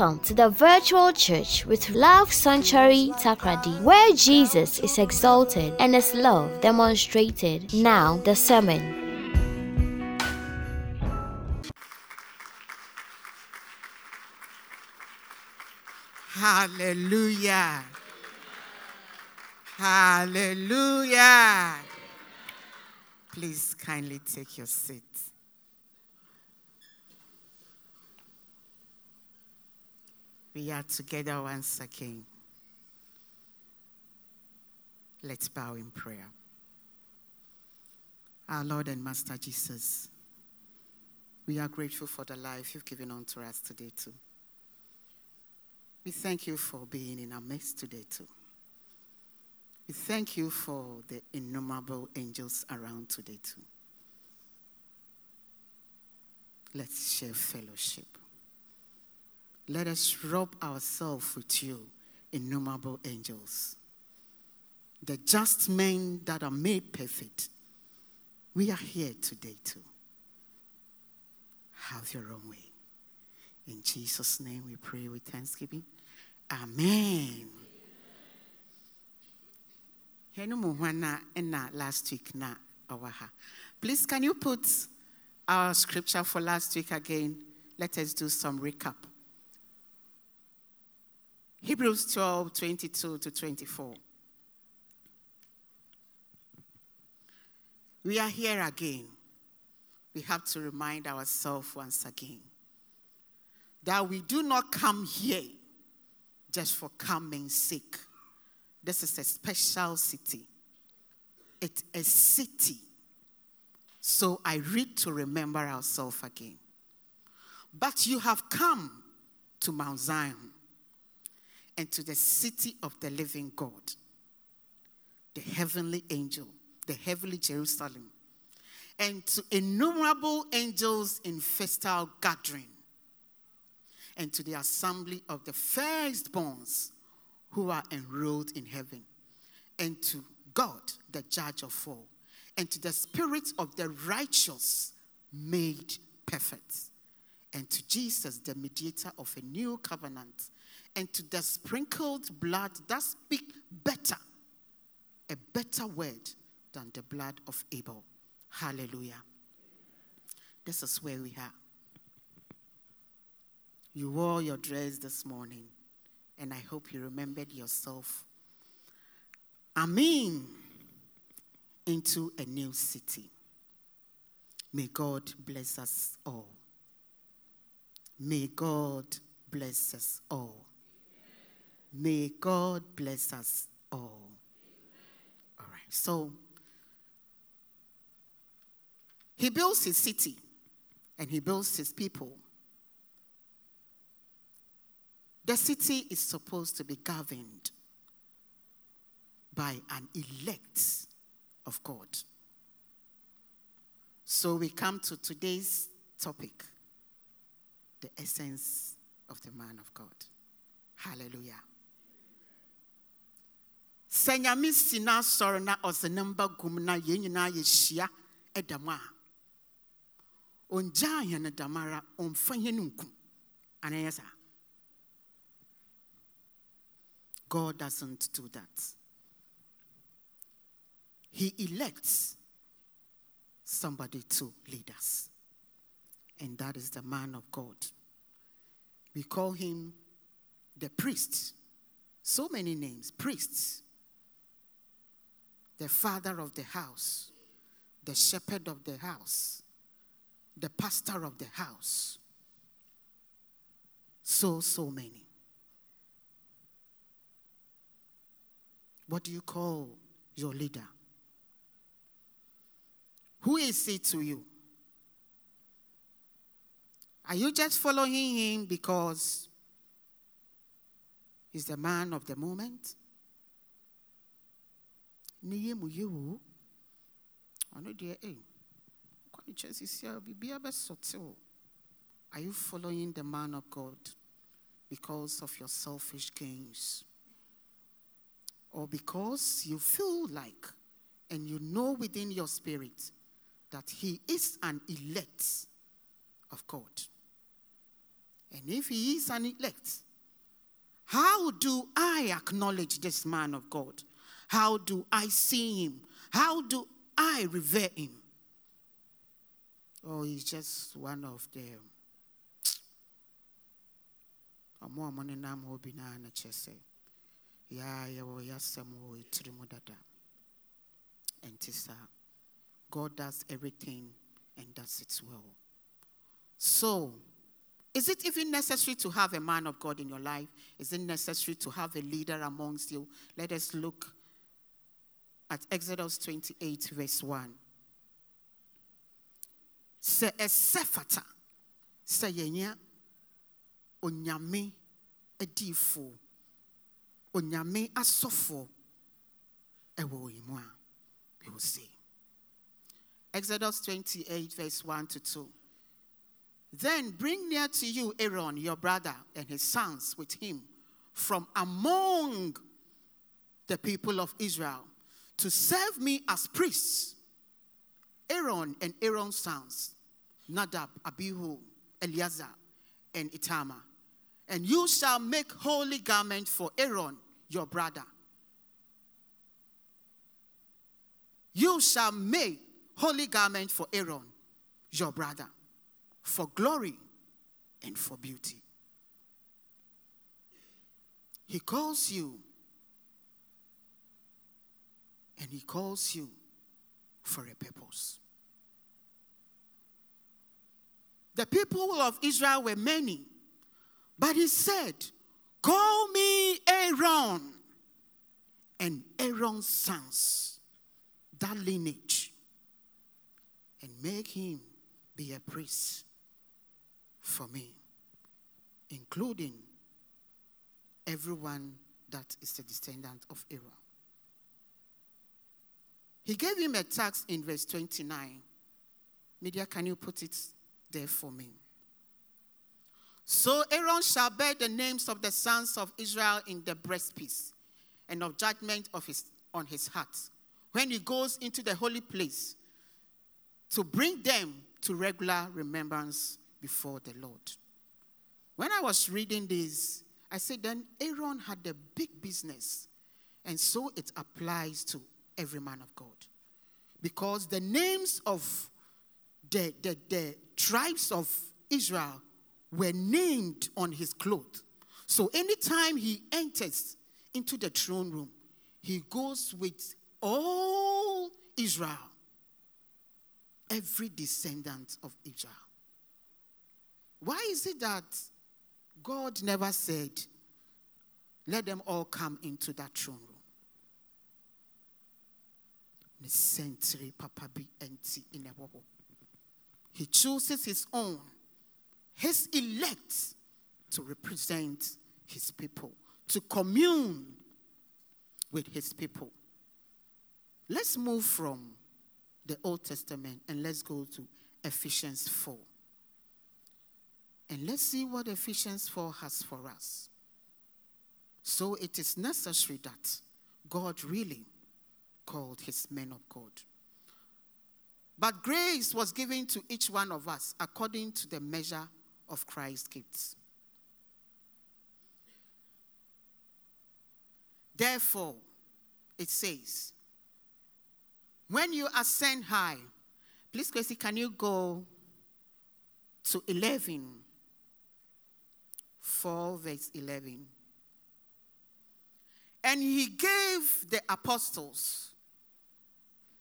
Welcome to the virtual church with Love Sanctuary Takoradi, where Jesus is exalted and his love demonstrated. Now, the sermon. Hallelujah. Hallelujah. Please kindly take your seat. We are together once again. Let's bow in prayer. Our Lord and Master Jesus, we are grateful for the life you've given unto us today, too. We thank you for being in our midst today, too. We thank you for the innumerable angels around today, too. Let's share fellowship. Let us rub ourselves with you, innumerable angels. The just men that are made perfect. We are here today too. Have your own way. In Jesus' name we pray with thanksgiving. Amen. last week na Please, can you put our scripture for last week again? Let us do some recap. Hebrews 12 22 to 24. We are here again. We have to remind ourselves once again that we do not come here just for coming sake. This is a special city. It's a city. So I read to remember ourselves again. But you have come to Mount Zion and to the city of the living God, the heavenly angel, the heavenly Jerusalem, and to innumerable angels in festal gathering, and to the assembly of the firstborns who are enrolled in heaven, and to God, the judge of all, and to the spirits of the righteous made perfect, and to Jesus, the mediator of a new covenant and to the sprinkled blood that speak better, a better word than the blood of Abel. Hallelujah. This is where we are. You wore your dress this morning, and I hope you remembered yourself. Amen. Into a new city. May God bless us all. May God bless us all. May God bless us all. All right. So he builds his city and he builds his people. The city is supposed to be governed by an elect of God. So we come to today's topic the essence of the man of God. Hallelujah sɛ nyame si no asɔre na ɔsɛ ne mba gum na yɛn nyinaa yɛhyia dam a ɔngyaa no dam ara ɔmfa yɛn no nku anayɛ saa? God doesn't do that. He elects somebody to lead us. And that is the man of god. We call him the priest. So many names priests the father of the house, the shepherd of the house, the pastor of the house. So, so many. What do you call your leader? Who is he to you? Are you just following him because he's the man of the moment? Ne yɛ mu yɛ o ɔno deɛ eh kwan kyerɛ sisi a biribiara bɛsɔte o are you following the man of God because of your selfish gains? Or because you feel like and you know within your spirit that he is an elect of God? And if he is an elect, how do I acknowledge this man of God? How do I see him? How do I revere him? Oh, he's just one of them. ɔmo a ɔmo nenam hɔ bi naa na kyerɛ sɛ yɛa yɛwɔ yɛasɛm wɔ etiri mu dada ɛnti saa uh, god does everything and does it well so is it even necessary to have a man of god in your life is it necessary to have a leader amongst you let us look at exodus 28 verse 1 sɛ ɛsɛ fata onyame adiifo onyame asɔfo ɛwɔ yi mu a we will see. Exodus 28 verse 1 to 2 then bring near to you aaron your brother and his sons with him from among the people of israel to serve me as priests aaron and aaron's sons nadab abihu eleazar and ithamar and you shall make holy garment for Aaron, your brother. You shall make holy garment for Aaron, your brother, for glory and for beauty. He calls you, and he calls you for a purpose. The people of Israel were many, but he said, Call me Aaron and Aaron's sons, that lineage, and make him be a priest for me, including everyone that is a descendant of Aaron. He gave him a tax in verse 29. Media, can you put it there for me? So Aaron shall bear the names of the sons of Israel in the breastpiece and of judgment of his, on his heart when he goes into the holy place to bring them to regular remembrance before the Lord. When I was reading this, I said, then Aaron had a big business. And so it applies to every man of God. Because the names of the, the, the tribes of Israel were named on his cloth. So anytime he enters into the throne room, he goes with all Israel, every descendant of Israel. Why is it that God never said, let them all come into that throne room? He chooses his own his elect to represent his people, to commune with his people. Let's move from the Old Testament and let's go to Ephesians 4. And let's see what Ephesians 4 has for us. So it is necessary that God really called his men of God. But grace was given to each one of us according to the measure of Christ's gifts. Therefore, it says, when you ascend high, please, Chrissy, can you go to 11? 4 verse 11. And he gave the apostles,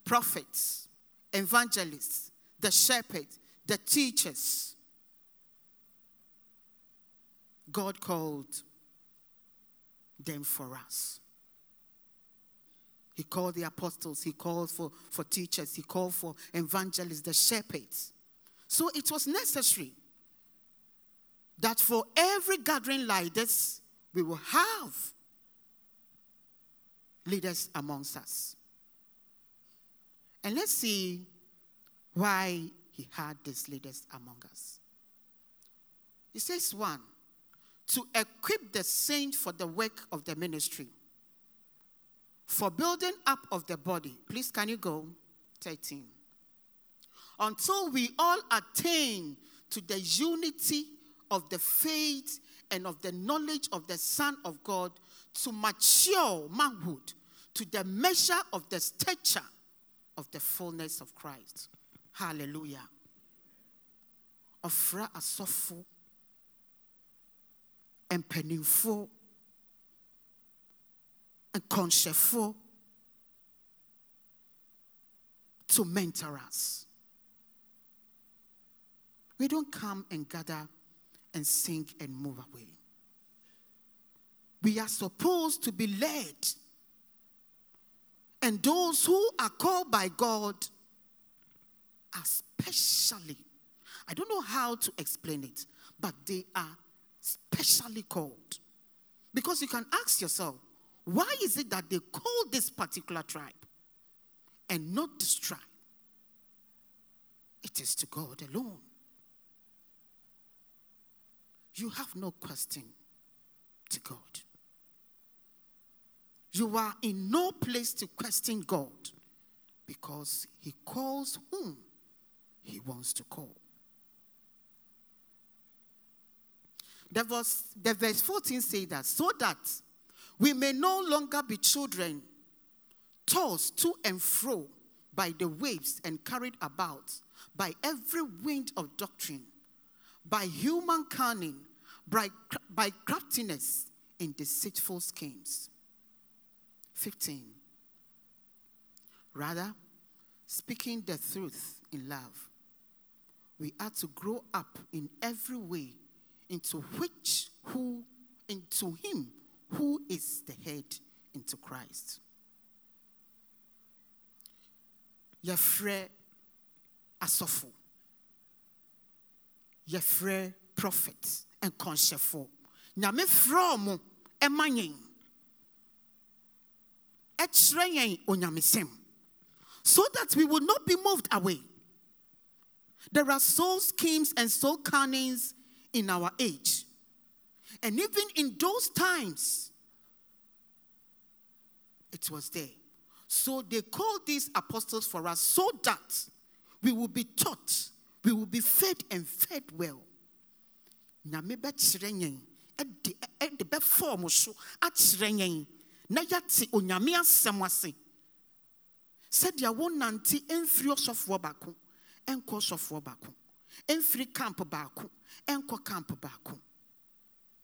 prophets, evangelists, the shepherds, the teachers, God called them for us. He called the apostles, he called for, for teachers, he called for evangelists, the shepherds. So it was necessary that for every gathering like this, we will have leaders amongst us. And let's see why he had these leaders among us. He says, one, to equip the saint for the work of the ministry, for building up of the body. Please, can you go? 13. Until we all attain to the unity of the faith and of the knowledge of the Son of God to mature manhood to the measure of the stature of the fullness of Christ. Hallelujah. Ɔfra asɔfo mpanimfo nkɔnhyɛfo to mentor us. We don't come and gather and sing and move away. We are supposed to be led. And those who are called by God are specially, I don't know how to explain it, but they are specially called. Because you can ask yourself, why is it that they call this particular tribe and not this tribe? It is to God alone. You have no question to God. You are in no place to question God because He calls whom He wants to call. The verse, the verse 14 says that so that we may no longer be children tossed to and fro by the waves and carried about by every wind of doctrine, by human cunning, by, by craftiness in deceitful schemes. 15. Rather, speaking the truth in love, we are to grow up in every way into which who into him who is the head into Christ. Yɛfrɛ asɔfo, yɛfrɛ prophet nkɔnhyɛfo. Nyame frɛ ɔmo ɛma yɛn. So that we will not be moved away. There are soul schemes and soul cannings in our age. And even in those times, it was there. So they called these apostles for us so that we will be taught, we will be fed and fed well. nyame bɛkyerɛ yɛn ɛde bɛfɔɔ mo so yɛn na yɛate onyame asɛm ase. Sɛdeɛ wonante mfiri ɔsɔfoɔ baako ɛnkɔ ɔsɔfoɔ baako. Mfiri camp baako ɛnkɔ camp baako.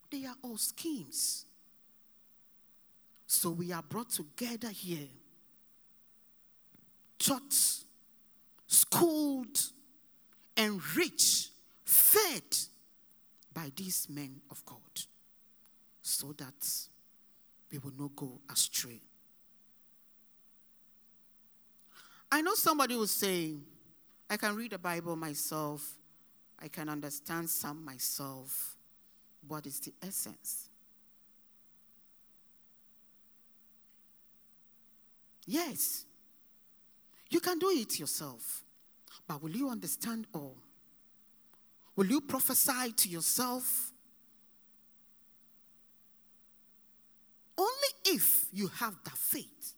They are all schemes. So we are brought together here. Taught schooled enriched fed by these men of God. So that we will not go astray. I know somebody will say, I can read the Bible myself, I can understand some myself. What is the essence? Yes, you can do it yourself, but will you understand all? Will you prophesy to yourself? Only if you have that faith.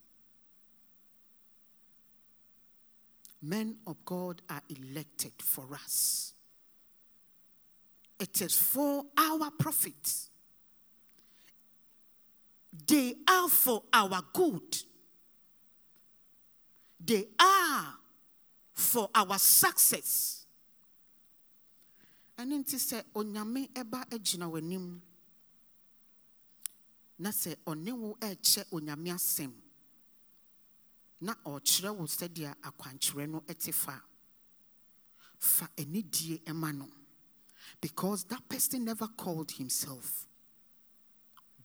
Men of God are elected for us. It is for our profit. They are for our good. They are for our success. ɛno nti sɛ onyame ɛba gyina w'anim na sɛ ɔne wo ɛrekyɛ onyame asɛm na ɔrekyerɛ wo sɛdeɛ akwankyerɛ no te fa. Fa anidie ɛma no because that person never called himself.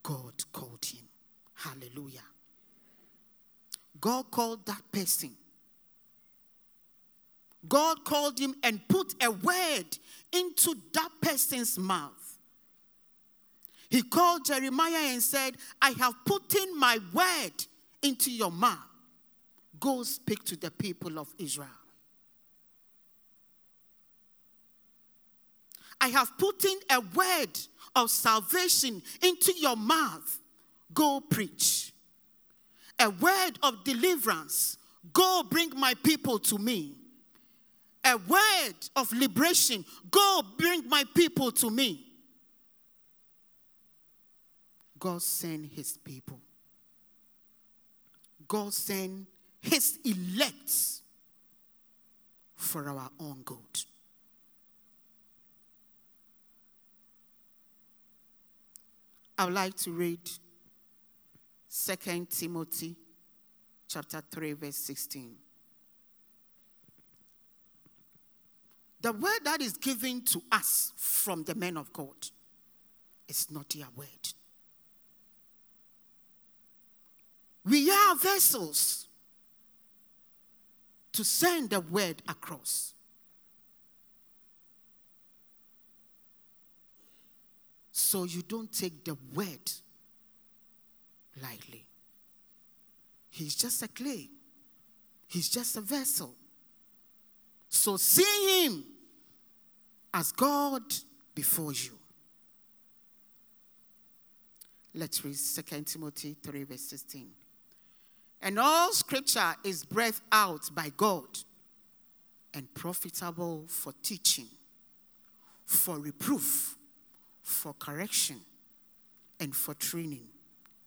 God called him. Hallelujah. God called that person. God called him and put a word into that person's mouth. He called Jeremiah and said, I have put in my word into your mouth. Go speak to the people of Israel. I have put in a word of salvation into your mouth. Go preach. A word of deliverance. Go bring my people to me a word of liberation. Go bring my people to me. God sent his people. God sent his elect for our own good. I would like to read 2 Timothy chapter 3 verse 16. The word that is given to us from the men of God is not their word. We are vessels to send the word across. So you don't take the word lightly. He's just a clay, he's just a vessel. So see him as God before you. Let's read 2 Timothy 3, verse 16. And all scripture is breathed out by God and profitable for teaching, for reproof, for correction, and for training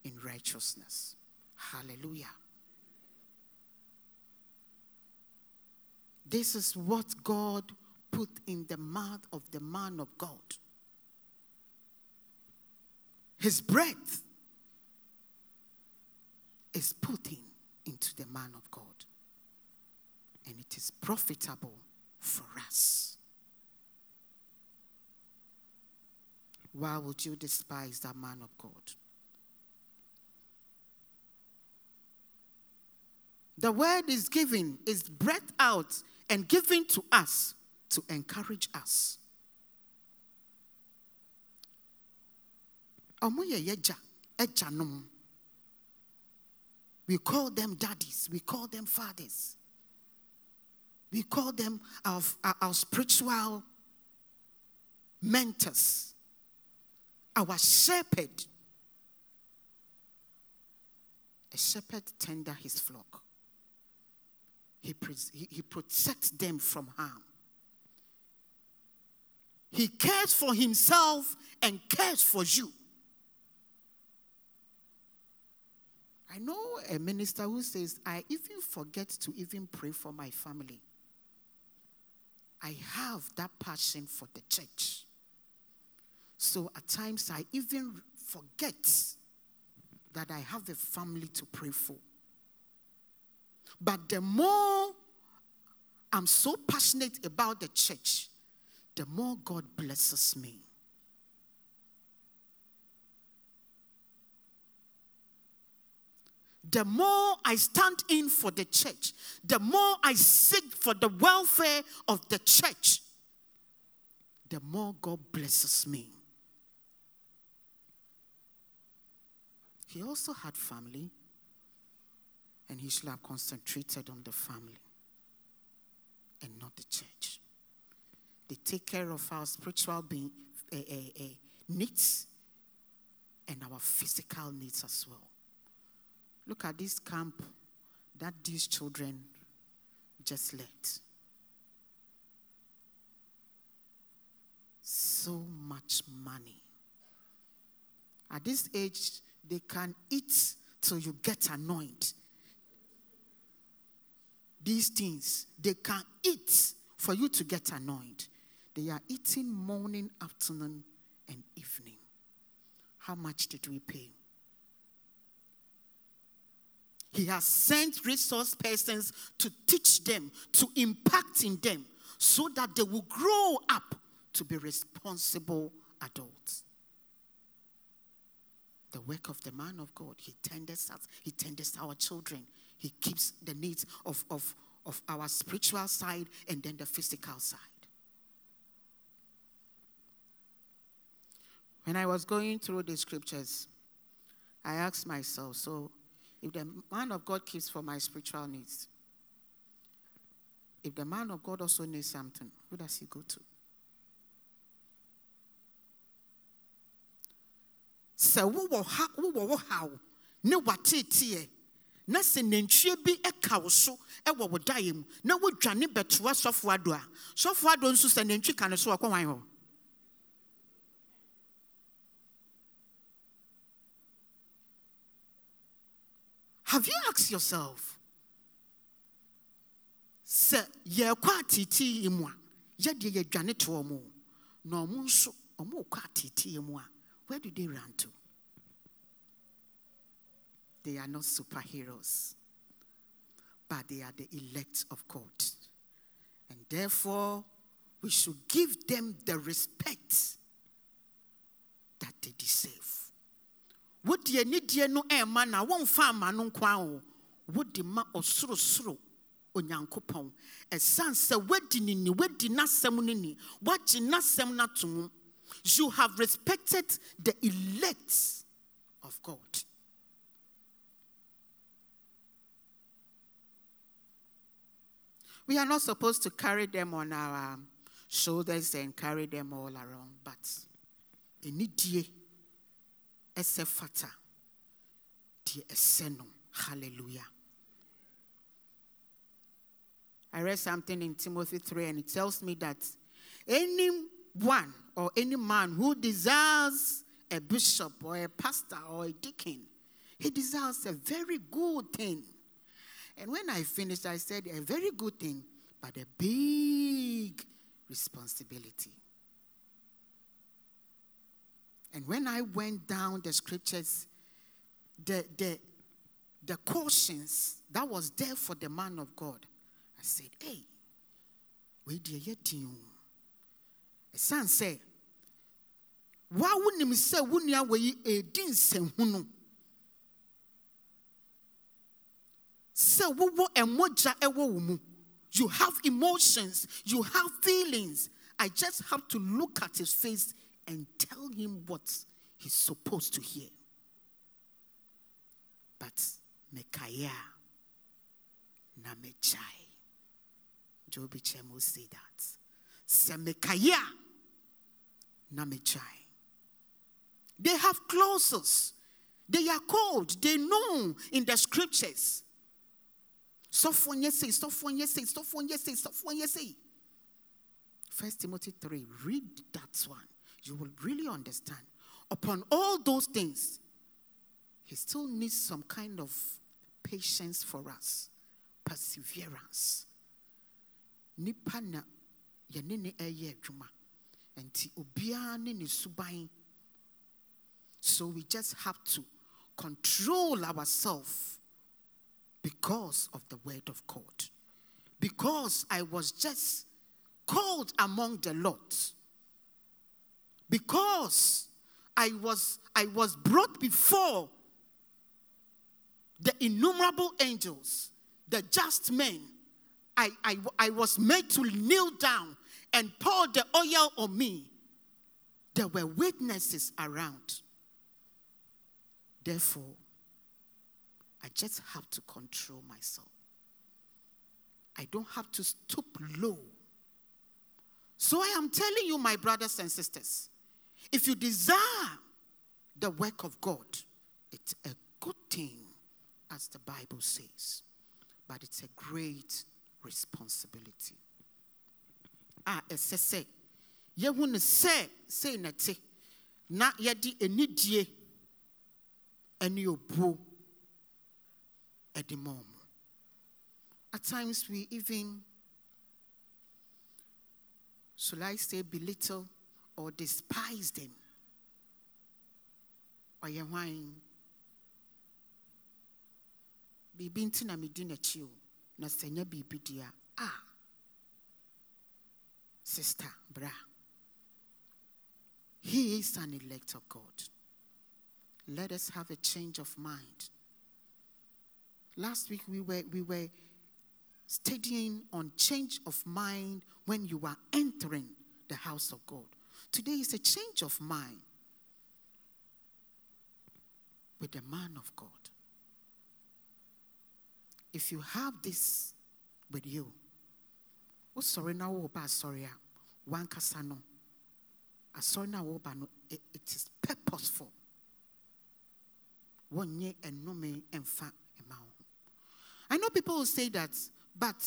in righteousness. Hallelujah. This is what God put in the mouth of the man of God. His breath is put in into the man of God. And it is profitable for us. Why would you despise that man of God? The word is given, is breathed out and given to us to encourage us. We call them daddies. We call them fathers. We call them our, our, spiritual mentors, our shepherd. A shepherd tender his flock. He, he, he protects them from harm. He cares for himself and cares for you. I know a minister who says, I even forget to even pray for my family. I have that passion for the church. So at times I even forget that I have a family to pray for. But the more I'm so passionate about the church, the more God blesses me. The more I stand in for the church, the more I seek for the welfare of the church, the more God blesses me. He also had family, and he should have concentrated on the family and not the church. They take care of our spiritual being, uh, uh, uh, needs and our physical needs as well. Look at this camp that these children just left. So much money. At this age, they can eat till you get annoyed. These things, they can eat for you to get annoyed. They are eating morning, afternoon, and evening. How much did we pay? He has sent resource persons to teach them, to impact in them, so that they will grow up to be responsible adults. The work of the man of God, he tenders us, he tenders our children, he keeps the needs of, of, of our spiritual side and then the physical side. When I was going through the scriptures, I asked myself, so if the man of God keeps for my spiritual needs, if the man of God also needs something, who does he go to? sɛ wowɔ ha wowɔ wo haw ne wateeteɛ na sɛ nantwie bi ka wo so wɔ wo daeɛ mu na wodwane bɛtoa sɔfo ado a sɔfo ado nso sɛ nantwi ka ne so ɔkɔ wan hɔ Have you asked yourself? Sɛ yɛrekɔ atete yi mu a, yɛdeɛ yɛdwane to ɔmo na ɔmo nso ɔmo rekɔ yi mu where do they run to? They are not superheroes, but they are the elect of God. And therefore, we should give them the respect that they deserve. Wodi anidie no ɛma na wɔmfa ama no nkwa o wodi ma ɔsorosoro onyankopɔn. Ɛsiane sɛ wadi ne ni wadi n'asɛm no ni woagye n'asɛm no ato mu. You have respected the elect of god. We are not supposed to carry them on our shoulders and carry them all around but anidie ɛsɛ fata deɛ ɛsɛ hallelujah I read something in Timothy 3 and it tells me that anyone or any man who desires a bishop or a pastor or a deacon, he desires a very good thing. And when I finished, I said, a very good thing, but a big responsibility. And when I went down the scriptures, the, the, the cautions that was there for the man of God, I said, hey, wait dear yet you. Son say, why wouldn't him say, wouldn't you way a din sen hunu? So, what and moja ewo You have emotions, you have feelings. I just have to look at his face and tell him what he's supposed to hear. But Mekaya na mechai. Joby Chem will say that. Semekaya na mechai. They have clauses. They are called. They know in the scriptures. Stop when you say, stop when you say, stop when you say. First Timothy 3, read that one you will really understand. Upon all those things, He still needs some kind of patience for us, perseverance. Nipa na yɛne ne ɛyɛ adwuma nti obiara ne so we just have to control ourselves because of the word of God. Because I was just called among the Lord because I was, I was brought before the innumerable angels, the just men. I, I, I was made to kneel down and pour the oil on me. There were witnesses around. Therefore, I just have to control myself. I don't have to stoop low. So I am telling you, my brothers and sisters, if you desire the work of God, it's a good thing, as the Bible says, but it's a great responsibility. Ah, ɛsɛ sɛ yɛhu no sɛ sei na te na yɛde anidie ne obuo ɛde ma At times we even, should I say, belittle or despise them. Ɔyɛ hwan? Biribi nti na medi n'akyi o. Na sɛ nyɛ biribi di a, a sister, bra. He is an elect of God. Let us have a change of mind. Last week we were we were studying on change of mind when you are entering the house of God. Today is a change of mind with the man of God. If you have this with you, sorry now about sorry one kasano. A sorry now it is purposeful. No fa I know people will say that, but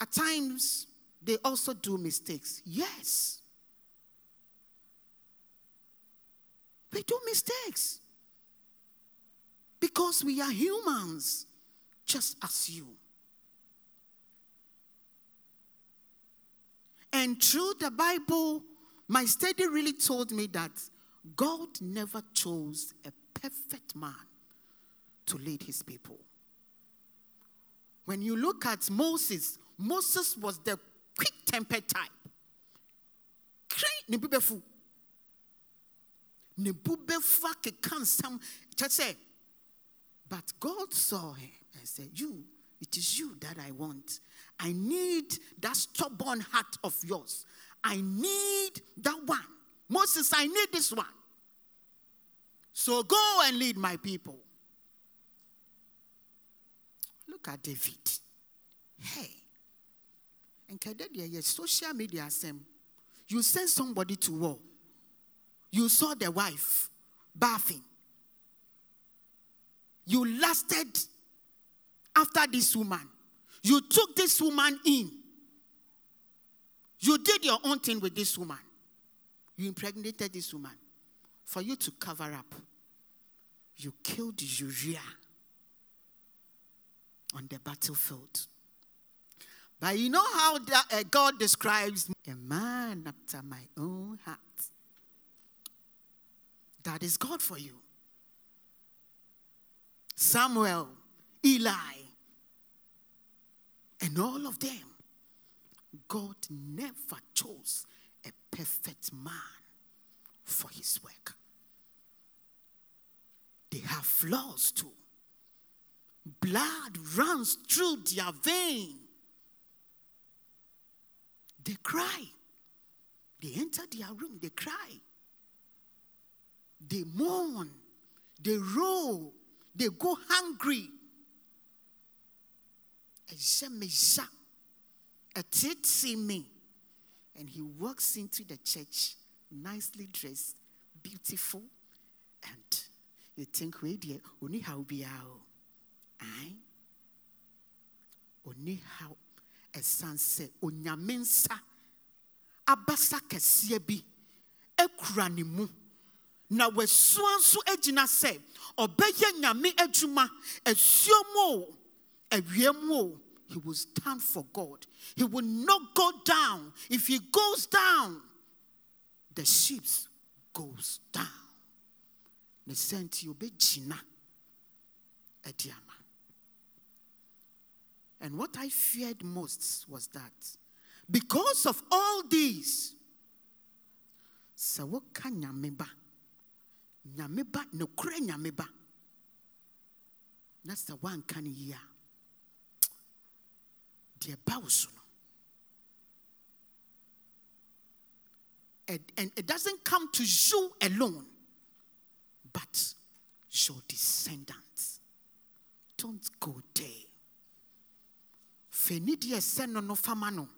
at times they also do mistakes. Yes. We do mistakes. Because we are humans, just as you. And through the Bible, my study really told me that God never chose a perfect man to lead his people. When you look at Moses, Moses was the quick tempered type. Nebubefu. Nebubefu akeka nsam. Just say, but God saw him and said, You, it is you that I want. I need that stubborn heart of yours. I need that one. Moses, I need this one. So go and lead my people. Look at David. Hey. And yes, social media same. You send somebody to war. You saw the wife bathing. You lasted after this woman. You took this woman in. You did your own thing with this woman. You impregnated this woman for you to cover up. You killed Uriah on the battlefield. But you know how uh, God describes a man after my own heart. That is God for you. Samuel, Eli, and all of them. God never chose a perfect man for his work. They have flaws too. Blood runs through their vein. They cry. They enter their room, they cry. They mourn. They roll. They go hungry. And he walks into the church, nicely dressed, beautiful, and you think, wait, dear, only how be out. Aye. Only how a son say, Onyamensa, abasa kɛseɛ bi ekura ne mu na wasua nso gyina sɛ ɔbɛyɛ nyame adwuma asuo mu o awia mu o he will stand for God. He will not go down. If he goes down, the ship goes down. Ne senti obegyina adiama. And what I feared most was that because of all these, sɛ woka nyame ba nyame ba nokorɛ nyame ba na sɛ woanka no yie a deɛ ɛba wo so no. And it doesn't come to you alone but your descendants. Don't go there fɛni deɛ ɛsɛ no no fama no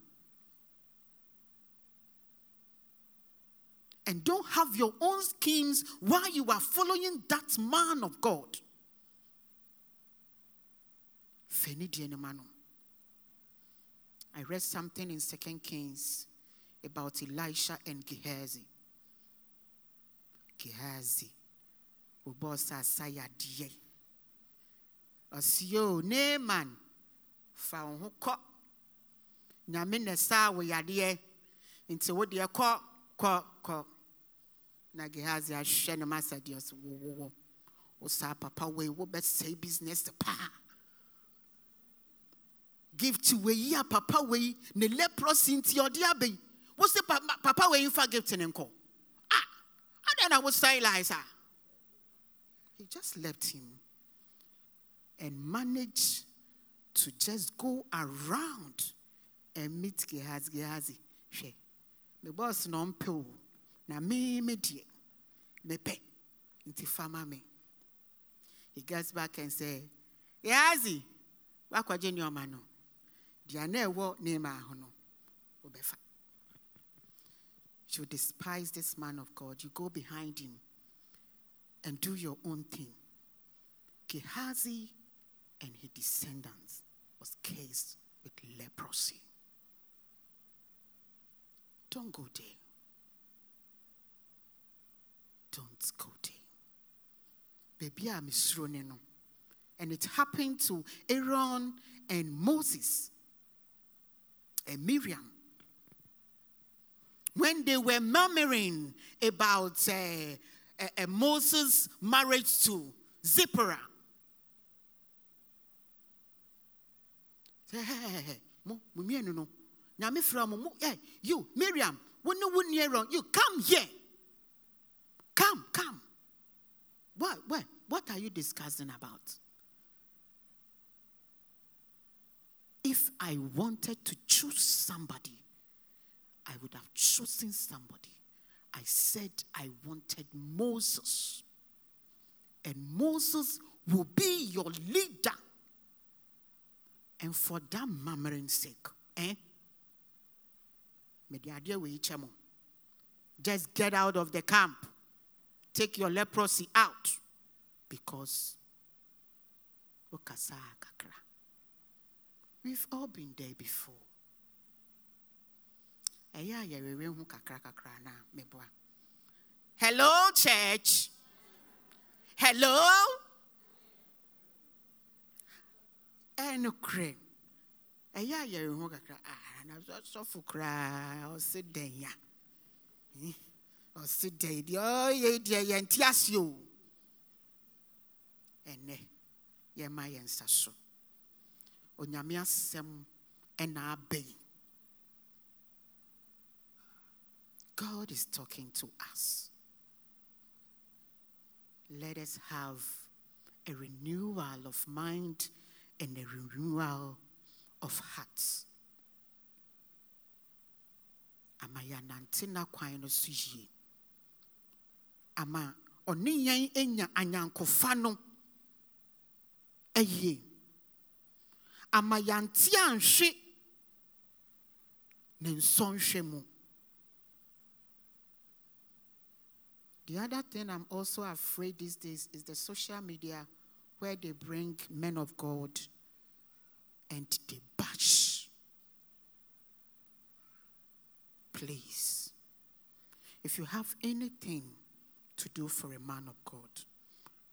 and don't have your own schemes while you are following that man of God. I read something in Second Kings about Elisha and Gehazi. Gehazi. Ubosa sayadie. Osio Naaman fa wo ho kɔ. Nyame na saa wo yadeɛ. Nti wo deɛ kɔ kɔ kɔ. Na Gehazi ahwɛ ne masa deɛ so wo wo wo. Wo saa papa wei wo bɛsɛe business paa gift wei a papa wei ne leprosy nti ɔde aba yi wosi papa wei nfa gift ne nkɔ ah adan na lies he just left him and managed to just go around and meet Gehazi Gehazi me boss na ɔmpɛ na me me deɛ mepɛ fama me. He gets back and say Gehazi wakɔgye nneɛma no. Deɛ na ɛwɔ nneɛma ho no wobɛfa. You despise this man of God, you go behind him and do your own thing. Gehazi and his descendants was cased with leprosy. Don't go there. Don't go there. Baby, I'm no. And it happened to Aaron and Moses and Miriam. When they were murmuring about uh, uh, uh, Moses' marriage to Zipporah, hey, mo, no, nyame fra mo. Hey you miriam wo ne wo near you come here. Come come. What what what are you discussing about? If i wanted to choose somebody i would have chosen somebody. I said i wanted moses. And moses will be your leader and for that murmuring sake eh just get out of the camp. Take your leprosy out. Because we've all been there before. Hello, church. Hello. And cream. Ah, na sɔfo koraa ɔsi dɛn ya? Ɔsi dɛn? Deɛ ɔyɛ deɛ yɛn ti ase o. Ɛnɛ yɛn ma yɛn nsa so. Onyame asɛm ɛna aba yi God is talking to us. Let us have a renewal of mind and a renewal of hearts. ama yɛanante n'akwan no so yie. Ama ɔne yɛn anya anyankofa no ayie. Ama yɛante anhwe ne nsɔnhwɛ The other thing I'm also afraid these days is the social media where they bring men of God and they bash. Please, if you have anything to do for a man of God,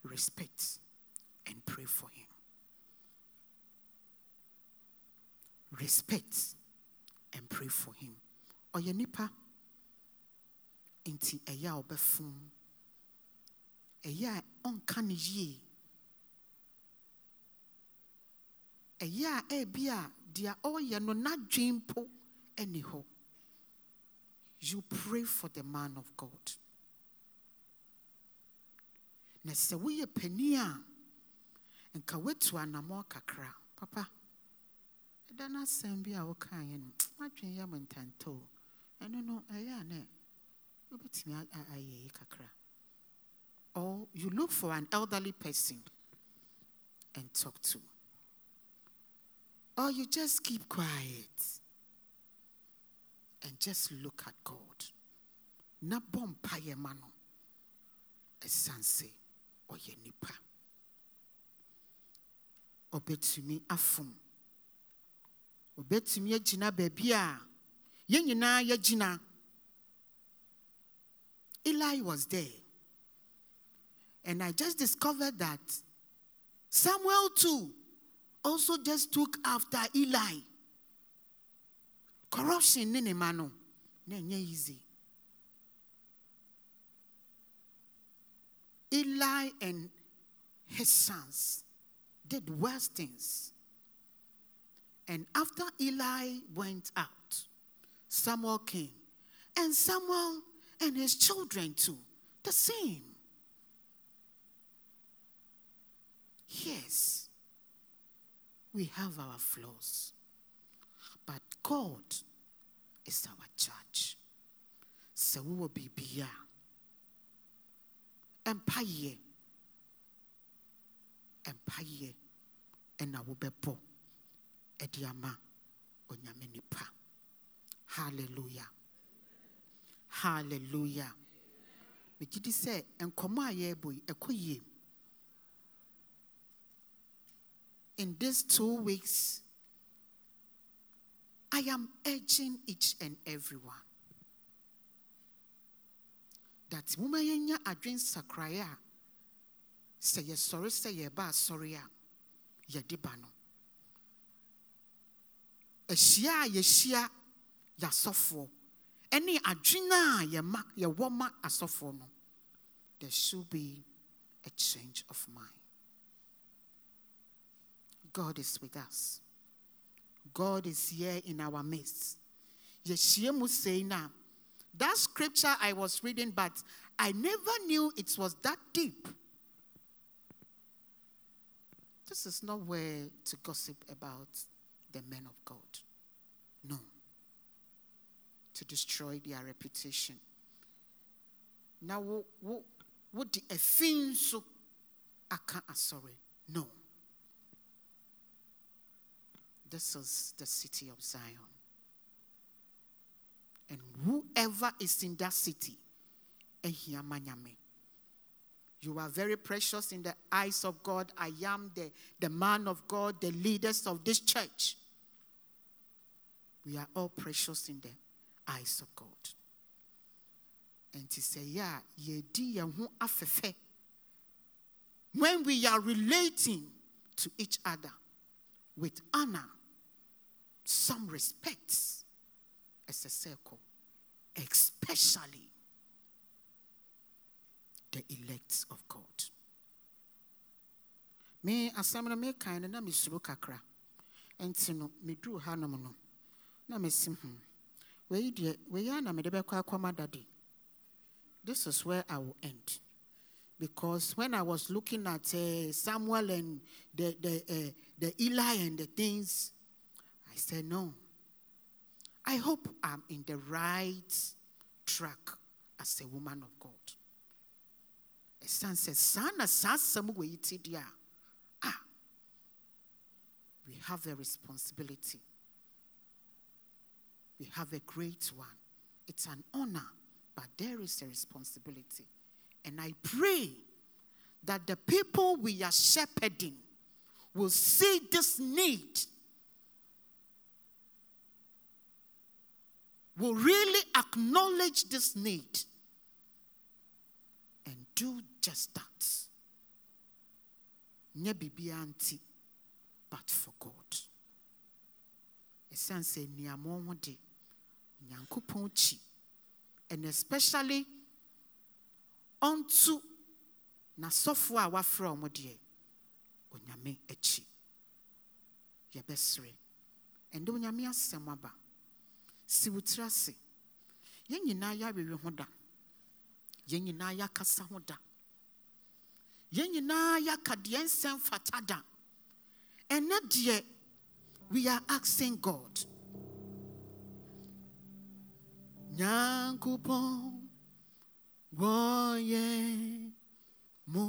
respect and pray for him. Respect and pray for him. Ɔyɛ nipa. Nti ɛyɛ a ɔbɛfom ɛyɛ a ɔnka ne ɛyɛ a ɛbi a deɛ ɔreyɛ no n'adwen mpo ɛne hɔ. You pray for the man of God. Na sɛ woyɛ panin a nka woatu anammɔ kakra. Papa ɛda no asɛm bi a wokaeɛ no madwen yɛ mo ntantɔ ɛno no ɛyɛ a ne wobɛtumi ayɛ yi kakra. Or you look for an elderly person and talk to or you just keep quiet and just look at God. Na bɔ mpaeɛ ma no ɛsiane sɛ ɔyɛ nipa. Ɔbɛtumi afom. Ɔbɛtumi agyina baabi a yɛn nyinaa yɛgyina. Eli was there. And I just discovered that Samuel too also just took after Eli. corruption ne ne ma no na ɛnyɛ easy. Eli and his sons did worse things. And after eli went out samuel came. And samuel and his children too the same. Yes we have our flaws but God is our judge. So we will be bia. Empire. Empire. And I will be poor. Ediama. Onyame nipa. Hallelujah. Hallelujah. megye sɛ nkɔmmɔ a yɛrebɔ in these two weeks I am urging each and everyone that moma yɛnya adwen sakraeɛ a sɛ yɛsɔre sɛ yɛba asɔre a yɛde ba no. Ahyia a yɛhyia yɛasɔfoɔ ɛne adwene a no there should be a change of mind god is with us god is here in our midst yɛhyia mu sei na that scripture i was reading but i never knew it was that deep this is not where to gossip about the men of God. No. To destroy their reputation. Now, what, the thing so I can't sorry. No. This is the city of Zion. And whoever is in that city. You are very precious in the eyes of God. I am the, the man of God, the leaders of this church. We are all precious in the eyes of God. And to say, yeah, when we are relating to each other with honor, some respects as a circle, especially the elects of God. Me asɛm no meka no na mesuro kakra. Nti no meduru hanom no na mesi hmm wei deɛ wei a na mede bɛkɔ akɔma dade this is where i will end. Because when i was looking at uh, samuel and the, the, uh, the eli and the things i said no. I hope i'm in the right track as a woman of god. Ɛsiane sɛ saa na saa asɛm wɔ yi ti deɛ a ah. We have a responsibility. We have a great one. It's an honor but there is a responsibility. And i pray that the people we are shepherding will see this need will really acknowledge this need and do just that. Nye bibia nti, but for God. Ɛsiane sɛ nnuamɔ ho and especially ɔnto n'asɔfoɔ a wafrɛ ɔmo deɛ onyame akyi. Yɛbɛsere. Ɛnde onyame asɛm aba. Si wo tiri ase. Yɛn nyinaa yɛ awewe ho da. yɛn nyinaa yɛakasa ho da yɛn nyinaa yɛaka deɛ nsɛm fata da ɛnɛ deɛ we are asking god nyankopɔn wɔyɛ mo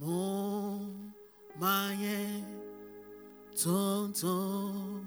mo mayɛ tonton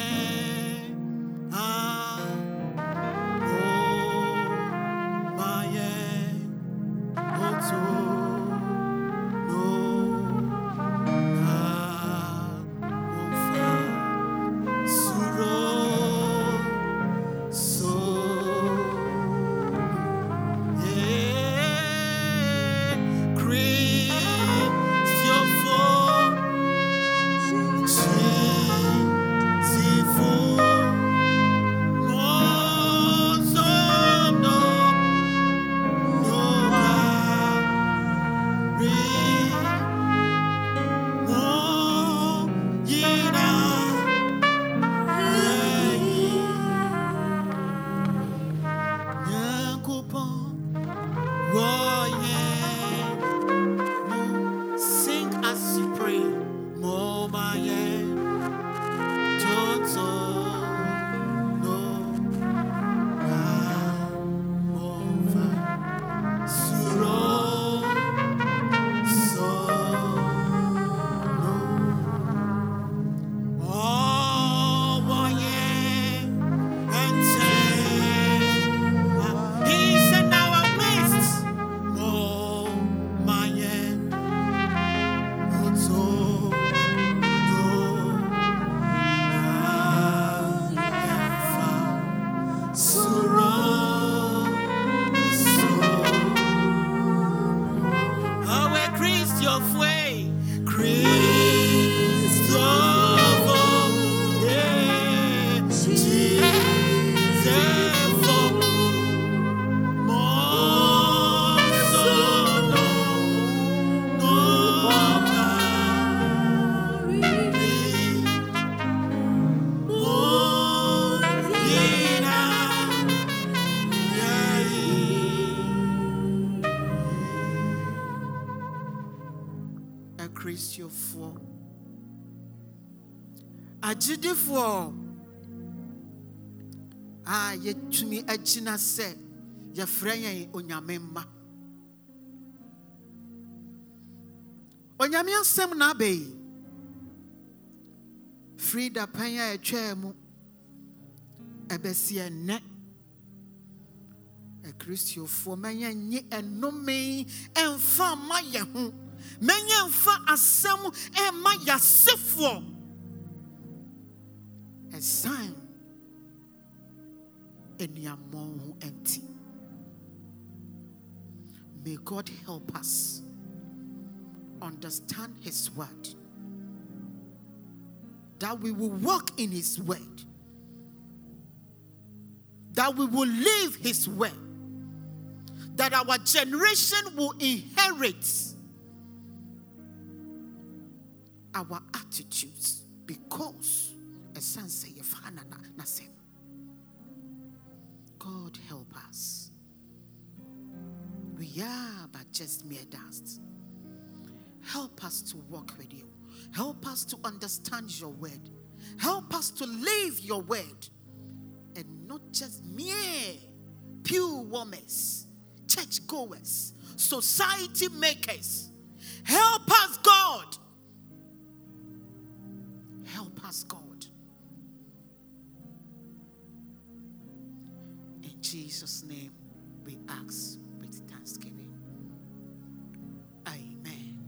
agyidifoɔ a yɛtumi agyina sɛ yɛfrɛ yɛn onyame mma. Onyame asɛm na aba yi firi dapan a ɛtwaa mu ɛbɛsi ɛnnɛ. Akristofoɔ mɛnyɛ nye ɛnome ɛmfa mma yɛ ho. Mɛnyɛ mfa asɛm ɛmma yɛasefoɔ ɛsan anuammɔn ho ɛnti. May god help us understand his word that we will walk in his word that we will live his way that our generation will inherit our attitudes because essence God help us. We are but just mere dust. Help us to walk with you. Help us to understand your word. Help us to live your word and not just mere pew warmers, church goers, society makers. Help us, God. Help us, God. Jesus' name, we ask with thanksgiving. Amen.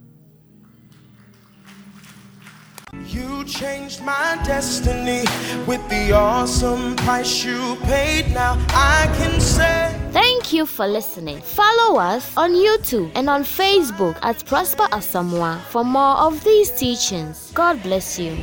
You changed my destiny with the awesome price you paid. Now I can say. Thank you for listening. Follow us on YouTube and on Facebook at Prosper Asamoah for more of these teachings. God bless you.